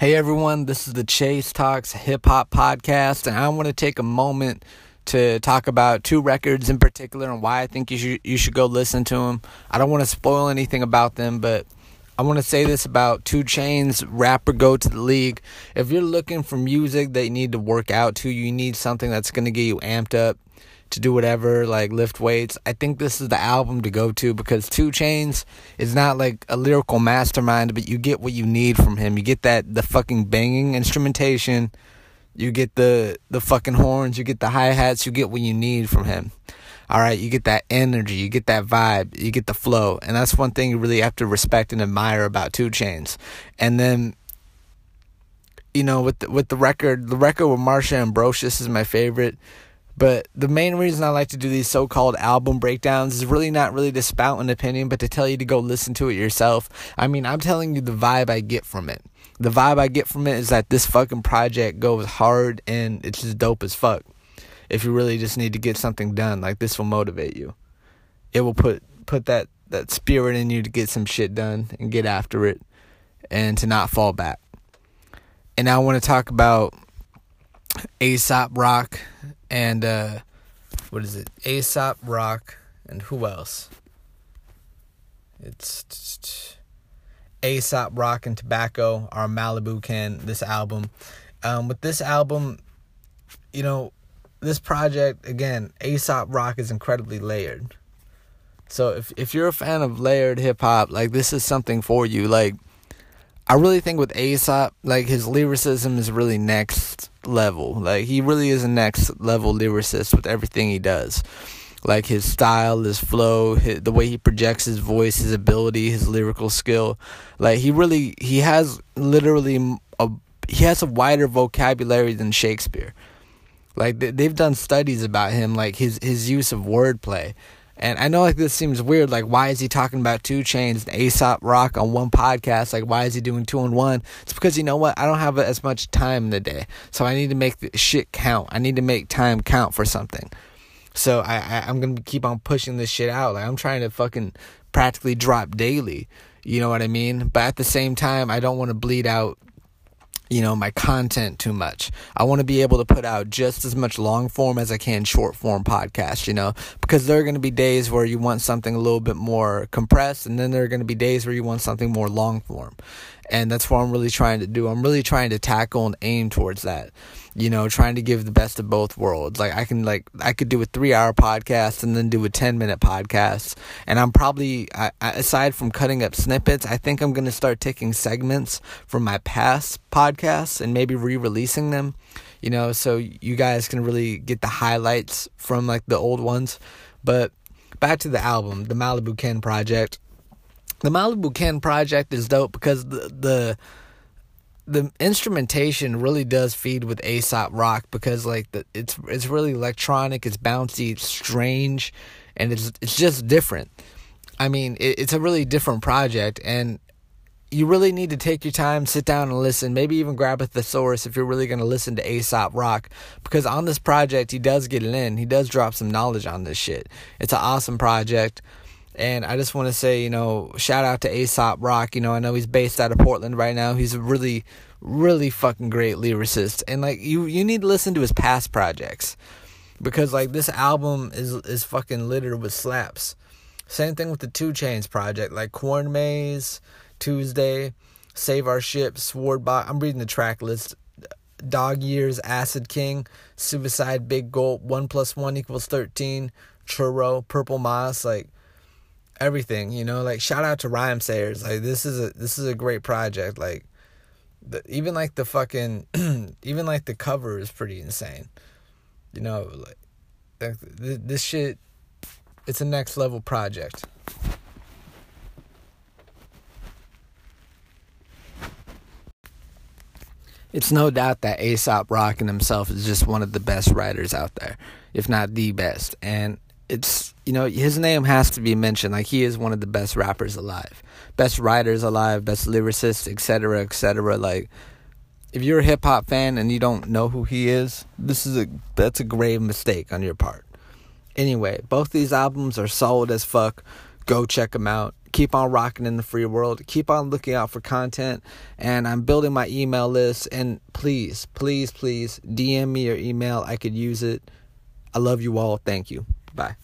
Hey everyone, this is the Chase Talks Hip Hop Podcast, and I want to take a moment to talk about two records in particular and why I think you should you should go listen to them. I don't want to spoil anything about them, but I want to say this about 2 Chainz Rap or Go to the League. If you're looking for music that you need to work out to, you need something that's going to get you amped up to do whatever, like lift weights. I think this is the album to go to because 2 Chainz is not like a lyrical mastermind, but you get what you need from him. You get that the fucking banging instrumentation, you get the the fucking horns, you get the hi hats, you get what you need from him. All right, you get that energy, you get that vibe, you get the flow, and that's one thing you really have to respect and admire about 2 Chainz. And then you know, with the, with the record, the record with Marsha Ambrosius is my favorite but the main reason I like to do these so called album breakdowns is really not really to spout an opinion, but to tell you to go listen to it yourself. I mean, I'm telling you the vibe I get from it. The vibe I get from it is that this fucking project goes hard and it's just dope as fuck. If you really just need to get something done, like this will motivate you. It will put put that that spirit in you to get some shit done and get after it and to not fall back. And I want to talk about Aesop Rock and uh, what is it? Aesop Rock and who else? It's Aesop Rock and Tobacco, our Malibu Ken. This album, um, with this album, you know, this project again, Aesop Rock is incredibly layered. So if if you're a fan of layered hip hop, like this is something for you. Like I really think with Aesop, like his lyricism is really next level. Like he really is a next level lyricist with everything he does. Like his style, his flow, his, the way he projects his voice, his ability, his lyrical skill. Like he really he has literally a he has a wider vocabulary than Shakespeare. Like they've done studies about him, like his his use of wordplay. And I know like this seems weird. Like, why is he talking about 2 Chainz and Aesop Rock on one podcast? Like, why is he doing two on one? It's because you know what? I don't have as much time in the day, so I need to make the shit count. I need to make time count for something. So I, I I'm gonna keep on pushing this shit out. Like I'm trying to fucking practically drop daily. You know what I mean? But at the same time, I don't want to bleed out you know my content too much. I want to be able to put out just as much long form as i can short form podcast you know? Because there are going to be days where you want something a little bit more compressed and then there are going to be days where you want something more long form and that's what i'm really trying to do i'm really trying to tackle and aim towards that you know, trying to give the best of both worlds. Like I can like I could do a 3-hour podcast and then do a 10-minute podcast. And I'm probably I, aside from cutting up snippets, I think I'm going to start taking segments from my past podcasts and maybe re-releasing them, you know, so you guys can really get the highlights from like the old ones. But back to the album, the Malibu Ken project. The Malibu Ken project is dope because the the the instrumentation really does feed with Aesop Rock because like the, it's it's really electronic, it's bouncy, it's strange, and it's it's just different. I mean, it, it's a really different project, and you really need to take your time, sit down and listen. Maybe even grab a thesaurus if you're really going to listen to Aesop Rock, because on this project he does get it in. He does drop some knowledge on this shit. It's an awesome project. And I just want to say, you know, shout out to Aesop Rock. You know, I know he's based out of Portland right now. He's a really, really fucking great lyricist. And like you you need to listen to his past projects. Because like this album is is fucking littered with slaps. Same thing with the 2 Chainz project, like Corn Maze, Tuesday, Save Our Ship, Sword Box. I'm reading the track list. Dog Years, Acid King, Suicide, Big Gulp, One Plus One equals Thirteen, Churro, Purple Moss, like everything, you know, like shout out to Rhymesayers. Like this is a this is a great project. Like the, even like the fucking even like the cover is pretty insane. You know, like, like this shit it's a next level project. It's no doubt that Aesop Rock and himself is just one of the best writers out there, if not the best. And it's you know his name has to be mentioned like he is one of the best rappers alive best writers alive best lyricists etc etc like if you're a hip hop fan and you don't know who he is this is a that's a grave mistake on your part anyway both these albums are solid as fuck go check them out keep on rocking in the free world. Keep on looking out for content. And I'm building my email list. And please, please, please DM me your email. I could use it. I love you all. Thank you. Bye.